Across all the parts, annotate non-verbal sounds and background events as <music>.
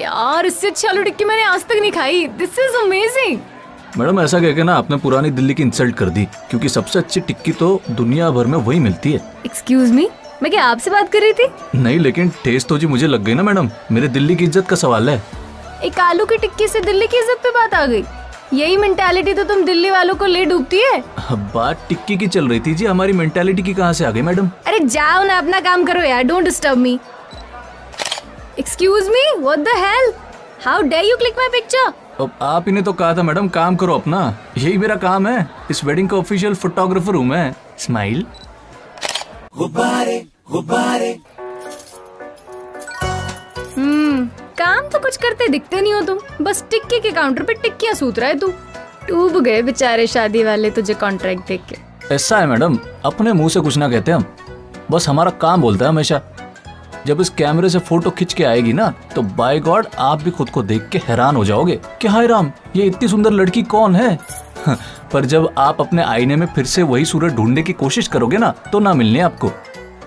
यार इससे अच्छी आलू टिक्की मैंने आज तक नहीं खाई। दिस इज़ अमेजिंग मैडम ऐसा कह के ना आपने पुरानी दिल्ली की इंसल्ट कर दी क्योंकि सबसे अच्छी टिक्की तो दुनिया भर में वही मिलती है। एक्सक्यूज मी मैं क्या आपसे बात कर रही थी? नहीं लेकिन टेस्ट तो जी मुझे लग गई ना मैडम। मेरे दिल्ली की इज़्ज़त का सवाल है। एक आलू की टिक्की से दिल्ली की इज़्ज़त पे बात आ गई। यही मेंटालिटी तो तुम दिल्ली वालों को ले डूबती है। बात टिक्की की चल रही थी जी हमारी मेंटालिटी की कहाँ से आ गई मैडम? अरे जाओ ना अपना काम करो यार don't disturb me excuse me what the hell how dare you click my picture अब आप ही ने तो कहा था मैडम काम करो अपना। यही मेरा काम है। इस वेडिंग का ऑफिशियल फोटोग्राफर हूँ मैं। स्माइल हम्म काम तो कुछ करते दिखते नहीं हो तुम। बस टिक्की के काउंटर पे टिक्कियाँ सूत रहा है तू। डूब गए बेचारे शादी वाले तुझे कॉन्ट्रैक्ट देख के। ऐसा है मैडम। अपने मुँह से कुछ ना कहते हम। बस हमारा काम बोलता है हमेशा। जब इस कैमरे से फ़ोटो खींच के आएगी ना तो बाय गॉड आप भी खुद को देख के हैरान हो जाओगे। कि हाय राम ये इतनी सुंदर लड़की कौन है? पर जब आप अपने आईने में फिर से वही सूरज ढूँढने की कोशिश करोगे ना तो ना मिलने आपको।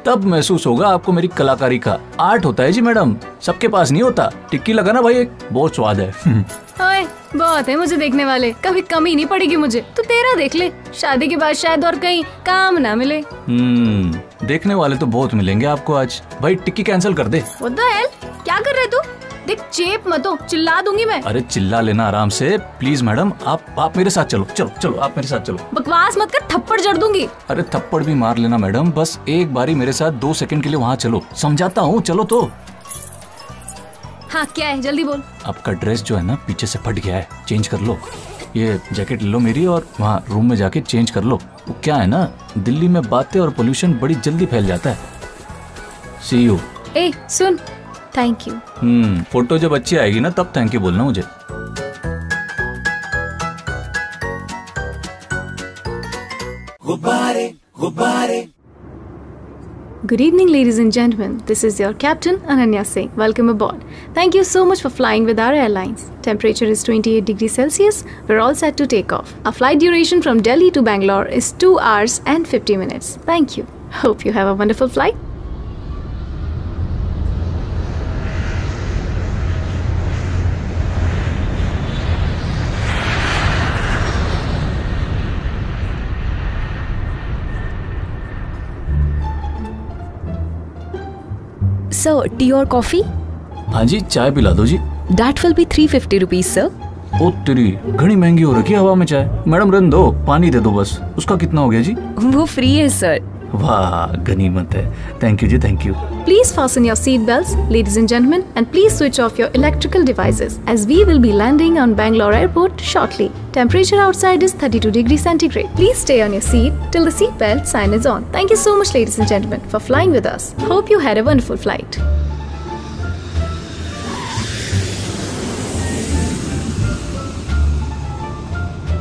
तब महसूस होगा आपको मेरी कलाकारी का आर्ट होता है जी मैडम। सबके पास नहीं होता। टिक्की लगा ना भाई एक बहुत स्वाद है। ओए बहुत है मुझे देखने वाले। कभी कमी नहीं पड़ेगी मुझे। तो तेरा देख ले। शादी के बाद शायद और कहीं काम ना मिले। हम्म। देखने वाले तो बहुत मिलेंगे आपको आज। भाई टिक्की कैंसिल कर दे। What the hell? क्या कर रहे तू? देख चेप मत हो चिल्ला दूँगी मैं। अरे चिल्ला लेना आराम से। प्लीज़ मैडम आप आप मेरे साथ चलो चलो चलो आप मेरे साथ चलो। बकवास मत कर थप्पड़ जड़ दूँगी। अरे थप्पड़ भी मार लेना मैडम बस एक बारी मेरे साथ दो सेकंड के लिए वहाँ चलो। समझाता हूँ चलो तो। हाँ क्या है? जल्दी बोल। आपका ड्रेस जो है ना पीछे से फट गया है। चेंज कर लो। ये जैकेट ले लो मेरी और वहाँ रूम में जाके चेंज कर लो। वो क्या है ना? दिल्ली में बातें और पोल्यूशन बड़ी जल्दी फैल जाता है। सी यू ए सुन। थैंक यू हम्म फ़ोटो जब अच्छी आएगी ना तब थैंक यू बोलना मुझे। Good evening, ladies and gentlemen. This is your captain, Ananya Singh. Welcome aboard. Thank you so much for flying with our airlines. Temperature is 28 degrees Celsius. We're all set to take off. Our flight duration from Delhi to Bangalore is 2 hours and 50 minutes. Thank you. Hope you have a wonderful flight. Sir, tea और coffee हाँ जी चाय पिला दो जी। That will be three fifty rupees sir ओ तेरी घनी महँगी हो रखी है हवा में चाय। मैडम रन दो पानी दे दो बस। उसका कितना हो गया जी? वो फ्री है सर वाह गनीमत है thank you ji thank you Please fasten your seatbelts, ladies and gentlemen, and please switch off your electrical devices as we will be landing on Bangalore Airport shortly. Temperature outside is 32 degrees centigrade. Please stay on your seat till the seatbelt sign is on. Thank you so much, ladies and gentlemen, for flying with us. Hope you had a wonderful flight.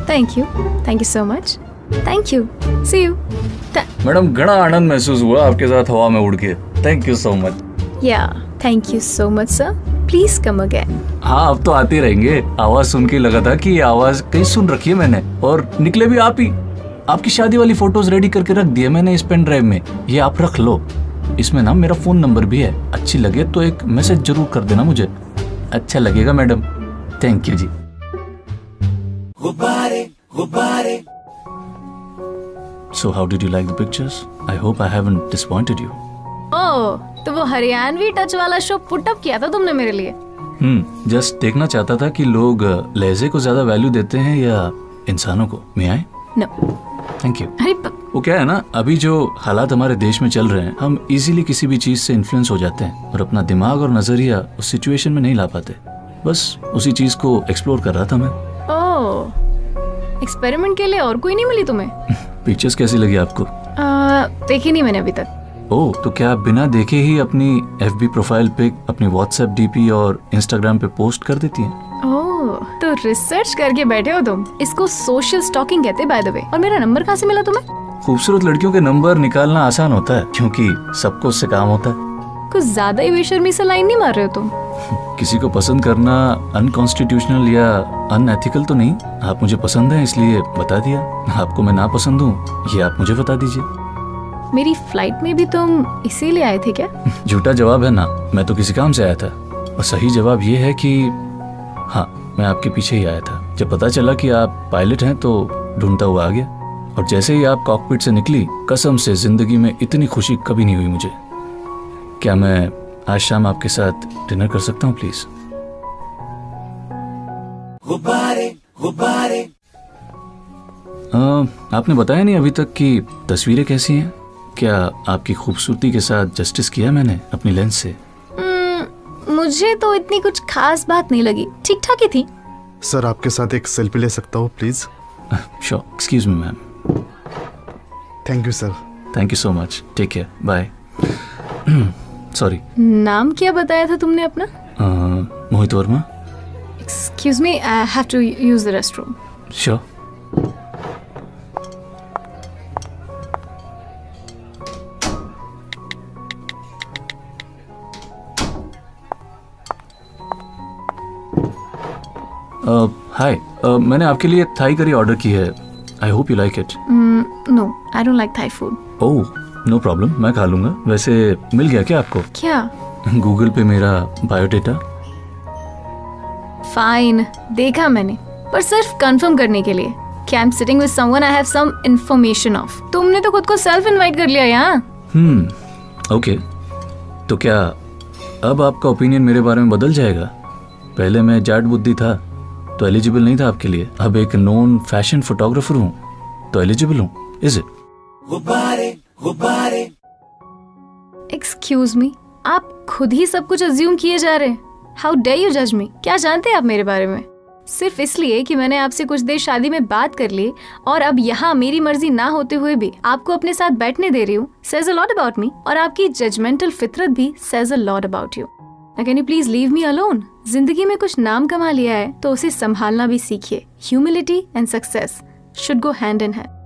Thank you. Thank you so much. Thank you. See you. Th- madam घना आनंद महसूस हुआ आपके साथ हवा में उड़ के thank you so much yeah. Thank you so much, sir. Please come again. हाँ अब तो आते रहेंगे आवाज़ सुन के लगा था कि आवाज़ कहीं सुन रखी है मैंने और निकले भी आप ही आपकी शादी वाली फ़ोटोज़ रेडी करके रख दिए मैंने इस पेन ड्राइव में ये आप रख लो इसमें ना मेरा फ़ोन नंबर भी है अच्छी लगे तो एक मैसेज ज़रूर कर देना मुझे अच्छा लगेगा मैडम थैंक यू जी So how did you like the pictures? I hope I haven't disappointed you. Oh तो वो हरियाणवी टच वाला शो पुट अप किया था तुमने मेरे लिए? हम्म जस्ट देखना चाहता था कि लोग अ, लहजे को ज़्यादा वैल्यू देते हैं या इंसानों को। मैं आए नो थैंक यू अरे वो क्या है ना अभी जो हालात हमारे देश में चल रहे हैं हम इजीली किसी भी चीज़ से इन्फ्लुएंस हो जाते हैं और अपना दिमाग और नज़रिया उस सिचुएशन में नहीं ला पाते। बस उसी चीज़ को एक्सप्लोर कर रहा था मैं। ओह एक्सपेरिमेंट के लिए और कोई नहीं मिली तुम्हें? <laughs> पिक्चर्स कैसी लगी आपको? आ, देखी नहीं मैंने अभी तक। ओ तो क्या आप बिना देखे ही अपनी एफबी प्रोफ़ाइल पिक अपनी व्हाट्सएप डीपी और इंस्टाग्राम पे पोस्ट कर देती हैं? ओह तो रिसर्च करके बैठे हो तुम। इसको सोशल स्टॉकिंग कहते बाय द वे और मेरा नंबर कहाँ से मिला तुम्हें? खूबसूरत लड़कियों के नंबर निकालना आसान होता है क्योंकि सबको उससे काम होता है। कुछ ज़्यादा ही बेशर्मी से लाइन नहीं मार रहे हो तुम? <laughs> किसी को पसंद करना अनकॉन्स्टिट्यूशनल या अनएथिकल तो नहीं। आप मुझे पसंद हैं इसलिए बता दिया। आपको मैं ना पसंद हूँ ये आप मुझे बता दीजिए। मेरी फ़्लाइट में भी तुम इसीलिए आए थे क्या? <laughs> झूठा जवाब है ना मैं तो किसी काम से आया था। और सही जवाब ये है कि हाँ मैं आपके पीछे ही आया था। जब पता चला कि आप पायलट हैं तो ढूंढता हुआ आ गया। और जैसे ही आप कॉकपिट से निकली कसम से ज़िंदगी में इतनी खुशी कभी नहीं हुई मुझे। क्या मैं आज शाम आपके साथ डिनर कर सकता हूँ प्लीज़ अ, आपने बताया नहीं अभी तक कि तस्वीरें कैसी हैं? क्या आपकी खूबसूरती के साथ जस्टिस किया मैंने अपनी लेंस से? मुझे तो इतनी कुछ खास बात नहीं लगी। ठीक ठाक ही थी। सर आपके साथ एक सेल्फी ले सकता हूँ please sure excuse me ma'am thank you sir thank you so much take care bye sorry नाम क्या बताया था तुमने अपना? Mohit Verma. Excuse me I have to use the restroom sure hi मैंने आपके लिए थाई करी ऑर्डर की है. I hope you like it no I don't like Thai food oh no problem मैं खा लूँगा। वैसे मिल गया क्या आपको? क्या? गूगल पे मेरा बायोडेटा फाइन देखा मैंने पर सिर्फ़ कंफर्म करने के लिए। कि I am sitting with someone I have some information of तुमने तो खुद को सेल्फ इनवाइट कर लिया यहाँ। हम्म ओके तो क्या अब आपका ओपिनियन मेरे बारे में बदल जाएगा? पहले मैं जाट बुद्धि था तो एलिजिबल नहीं था आपके लिए। अब एक नोन फ़ैशन फोटोग्राफर हूँ तो एलिजिबल हूँ। इज़ इट एक्सक्यूज मी आप खुद ही सब कुछ अज्यूम किए जा रहे हैं। हाउ डे यू जज मी क्या जानते हैं आप मेरे बारे में? सिर्फ़ इसलिए कि मैंने आपसे कुछ देर शादी में बात कर ली और अब यहाँ मेरी मर्ज़ी ना होते हुए भी आपको अपने साथ बैठने दे रही हूँ says a lot about me और आपकी जजमेंटल फितरत भी says a lot about you can you please leave me alone ज़िंदगी में कुछ नाम कमा लिया है तो उसे संभालना भी सीखिए। Humility and success should go hand in hand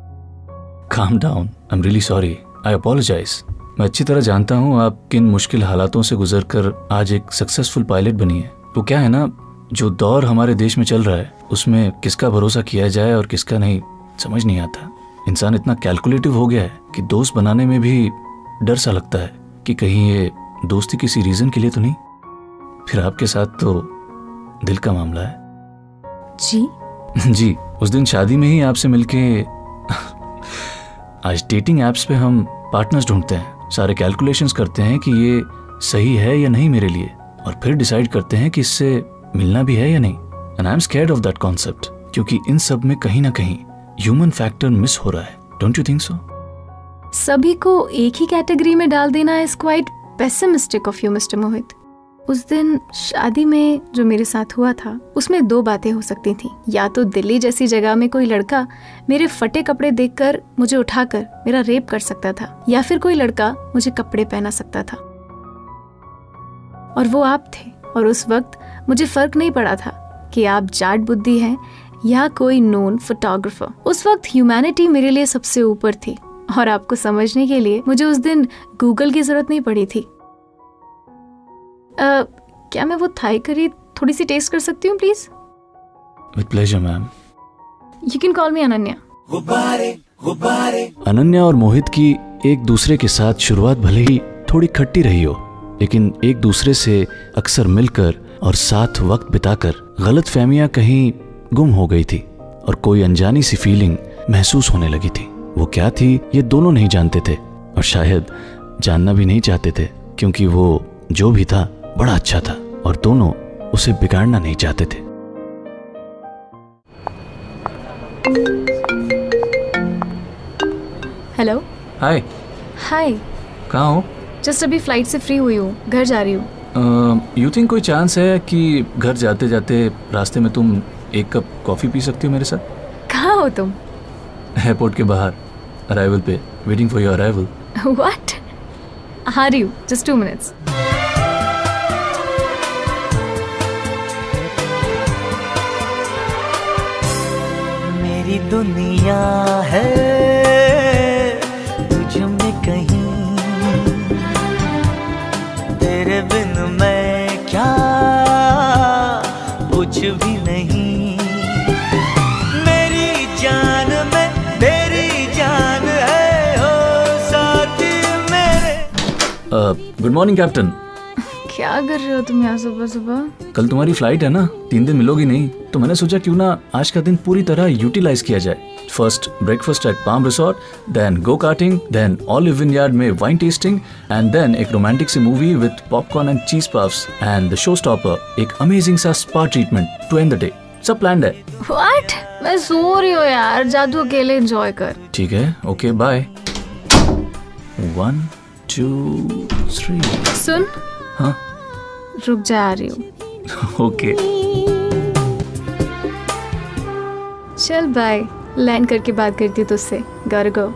calm down I am really sorry I apologize मैं अच्छी तरह जानता हूँ आप किन मुश्किल हालातों से गुजर कर आज एक सक्सेसफुल पायलट बनी है। तो क्या है ना जो दौर हमारे देश में चल रहा है उसमें किसका भरोसा किया जाए और किसका नहीं समझ नहीं आता। इंसान इतना कैलकुलेटिव हो गया है कि दोस्त बनाने में भी डर सा लगता है कि कहीं ये दोस्ती किसी रीजन के लिए तो नहीं? फिर आपके साथ तो दिल का मामला है। जी। <laughs> जी उस दिन शादी में ही आपसे मिलके <laughs> आज डेटिंग एप्स पे हम पार्टनर्स ढूंढते हैं, सारे कैलकुलेशंस करते हैं कि ये सही है या नहीं मेरे लिए, और फिर डिसाइड करते हैं कि इससे मिलना भी है या नहीं। And I am scared of that concept क्योंकि इन सब में कहीं ना कहीं ह्यूमन फैक्टर मिस हो रहा है। डोंट यू थिंक सो सभी को एक ही कैटेगरी में डाल देना is quite pessimistic of you mister Mohit उस दिन शादी में जो मेरे साथ हुआ था, उसमें दो बातें हो सकती थी। या तो दिल्ली जैसी जगह में कोई लड़का मेरे फटे कपड़े देखकर मुझे उठाकर मेरा रेप कर सकता था, या फिर कोई लड़का मुझे कपड़े पहना सकता था। और वो आप थे, और उस वक्त मुझे फ़र्क नहीं पड़ा था कि आप जाट बुद्धि हैं या कोई नोन फोटोग्राफर। उस वक्त ह्यूमैनिटी मेरे लिए सबसे ऊपर थी, और आपको समझने के लिए मुझे उस दिन गूगल की ज़रूरत नहीं पड़ी थी। अ, क्या मैं वो थाई करी थोड़ी सी टेस्ट कर सकती हूँ please with pleasure ma'am you can call me Ananya. Ananya और मोहित की एक दूसरे के साथ शुरुआत भले ही थोड़ी खट्टी रही हो लेकिन एक दूसरे से अक्सर मिलकर और साथ वक्त बिताकर गलत फहमियाँ कहीं गुम हो गई थी और कोई अनजानी सी फीलिंग महसूस होने लगी थी। वो क्या थी ये दोनों नहीं जानते थे और शायद जानना भी नहीं चाहते थे क्योंकि वो जो भी था बड़ा अच्छा था और दोनों उसे बिगाड़ना नहीं चाहते थे। हेलो हाय हाय कहाँ हो? जस्ट अभी फ़्लाइट से फ्री हुई हूँ घर जा रही हूँ। यू थिंक कोई चांस है कि घर जाते जाते रास्ते में तुम एक कप कॉफ़ी पी सकती हो मेरे साथ? कहाँ हो तुम? एयरपोर्ट के बाहर अराइवल पे waiting for your arrival what आ रही हूँ जस्ट टू मिनट्स दुनिया है, तुझ में कहीं। तेरे बिन मैं क्या कुछ भी नहीं। मेरी जान में तेरी जान है साथी गुड मॉर्निंग कैप्टन क्या कर रहे हो तुम यहाँ सुबह सुबह? कल तुम्हारी फ़्लाइट है ना? तीन दिन मिलोगी नहीं। तो मैंने सोचा क्यों ना आज का दिन पूरी तरह यूटिलाइज किया जाए। First breakfast at palm resort then go karting then olive yard में वाइन टेस्टिंग एंड देन एक romantic C movie with popcorn and cheese puffs and the show stopper एक अमेजिंग सा spa treatment to end the day सब plan है। What मैं सो रही हूँ यार। जा तू अकेले एंजॉय कर। ठीक है। Okay bye one two three सुन। हाँ। रुक जा आ रही हूँ ओके चल बाय लैंड करके बात करती हूँ तुझसे gotta go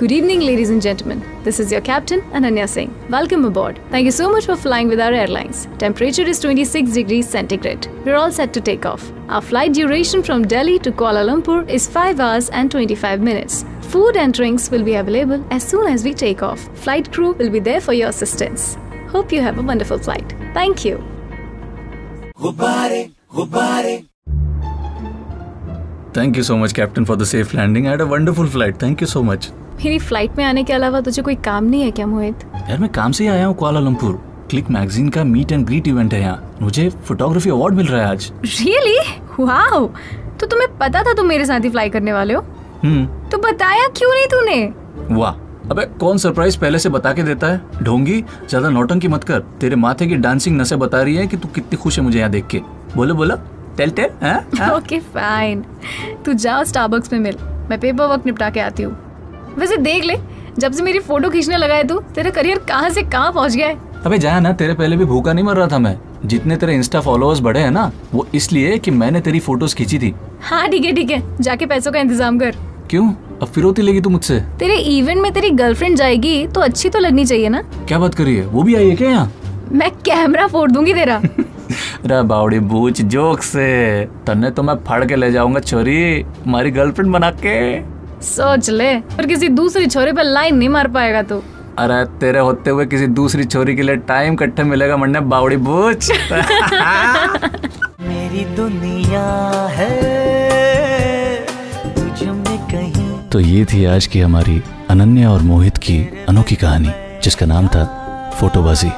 Good evening, ladies and gentlemen. This is your captain, Ananya Singh. Welcome aboard. Thank you so much for flying with our airlines. Temperature is 26 degrees centigrade. We're all set to take off. Our flight duration from Delhi to Kuala Lumpur is 5 hours and 25 minutes. Food and drinks will be available as soon as we take off. Flight crew will be there for your assistance. Hope you have a wonderful flight. Thank you. Thank you so much captain for the safe landing I had a wonderful flight thank you so much मेरी flight में आने के अलावा तुझे कोई काम नहीं है क्या मोहित? यार मैं काम से ही आया हूँ कुआलालंपुर क्लिक मैगजीन का मीट एंड ग्रीट इवेंट है यहाँ. मुझे फोटोग्राफी अवार्ड मिल रहा है आज. रियली वाओ तो तुम्हें पता था तुम मेरे साथ ही फ्लाई करने वाले हो? हम्म। तो बताया क्यों नहीं तूने? वाह। अबे कौन सरप्राइज़ पहले से बता के देता है? ढोंगी ज़्यादा नौटंकी मत कर। तेरे माथे की डांसिंग नसें बता रही है कि तू कितनी खुश है मुझे यहाँ देख के। बोलो बोलो। Tell tell? ओके फाइन तू जाओ स्टारबक्स में मिल। मैं पेपर वर्क निपटा के आती हूँ। वैसे देख ले जब से मेरी फ़ोटो खींचने लगा है तू तेरा करियर कहाँ से कहाँ पहुँच गया है? अबे जा ना तेरे पहले भी भूखा नहीं मर रहा था मैं। जितने तेरे इंस्टा फॉलोअर्स बढ़े हैं ना वो इसलिए कि मैंने तेरी फ़ोटोज़ खींची थी। हाँ ठीक है ठीक है। जाके पैसों का इंतज़ाम कर। क्यों? अब फिरौती लेगी तू मुझसे। तेरे इवेंट में तेरी गर्लफ्रेंड जाएगी तो अच्छी तो लगनी चाहिए ना? क्या बात करी है? वो भी आई है क्या यहाँ? मैं कैमरा फोड़ दूँगी तेरा। <laughs> रे बावड़ी बूच जोक से। तन्ने तो मैं फाड़ के ले जाऊँगा छोरी। हमारी गर्लफ्रेंड बना के। सोच ले पर किसी दूसरी छोरे पे लाइन नहीं मार पाएगा तू। तो। अरे तेरे होते हुए किसी दूसरी छोरी के लिए टाइम कट्ठे मिलेगा मरने बावड़ी बूच <laughs> मेरी दुनिया है। तो ये थी आज की हमारी अनन्या और मोहित की अनोखी कहानी, जिसका नाम था फोटोबाजी।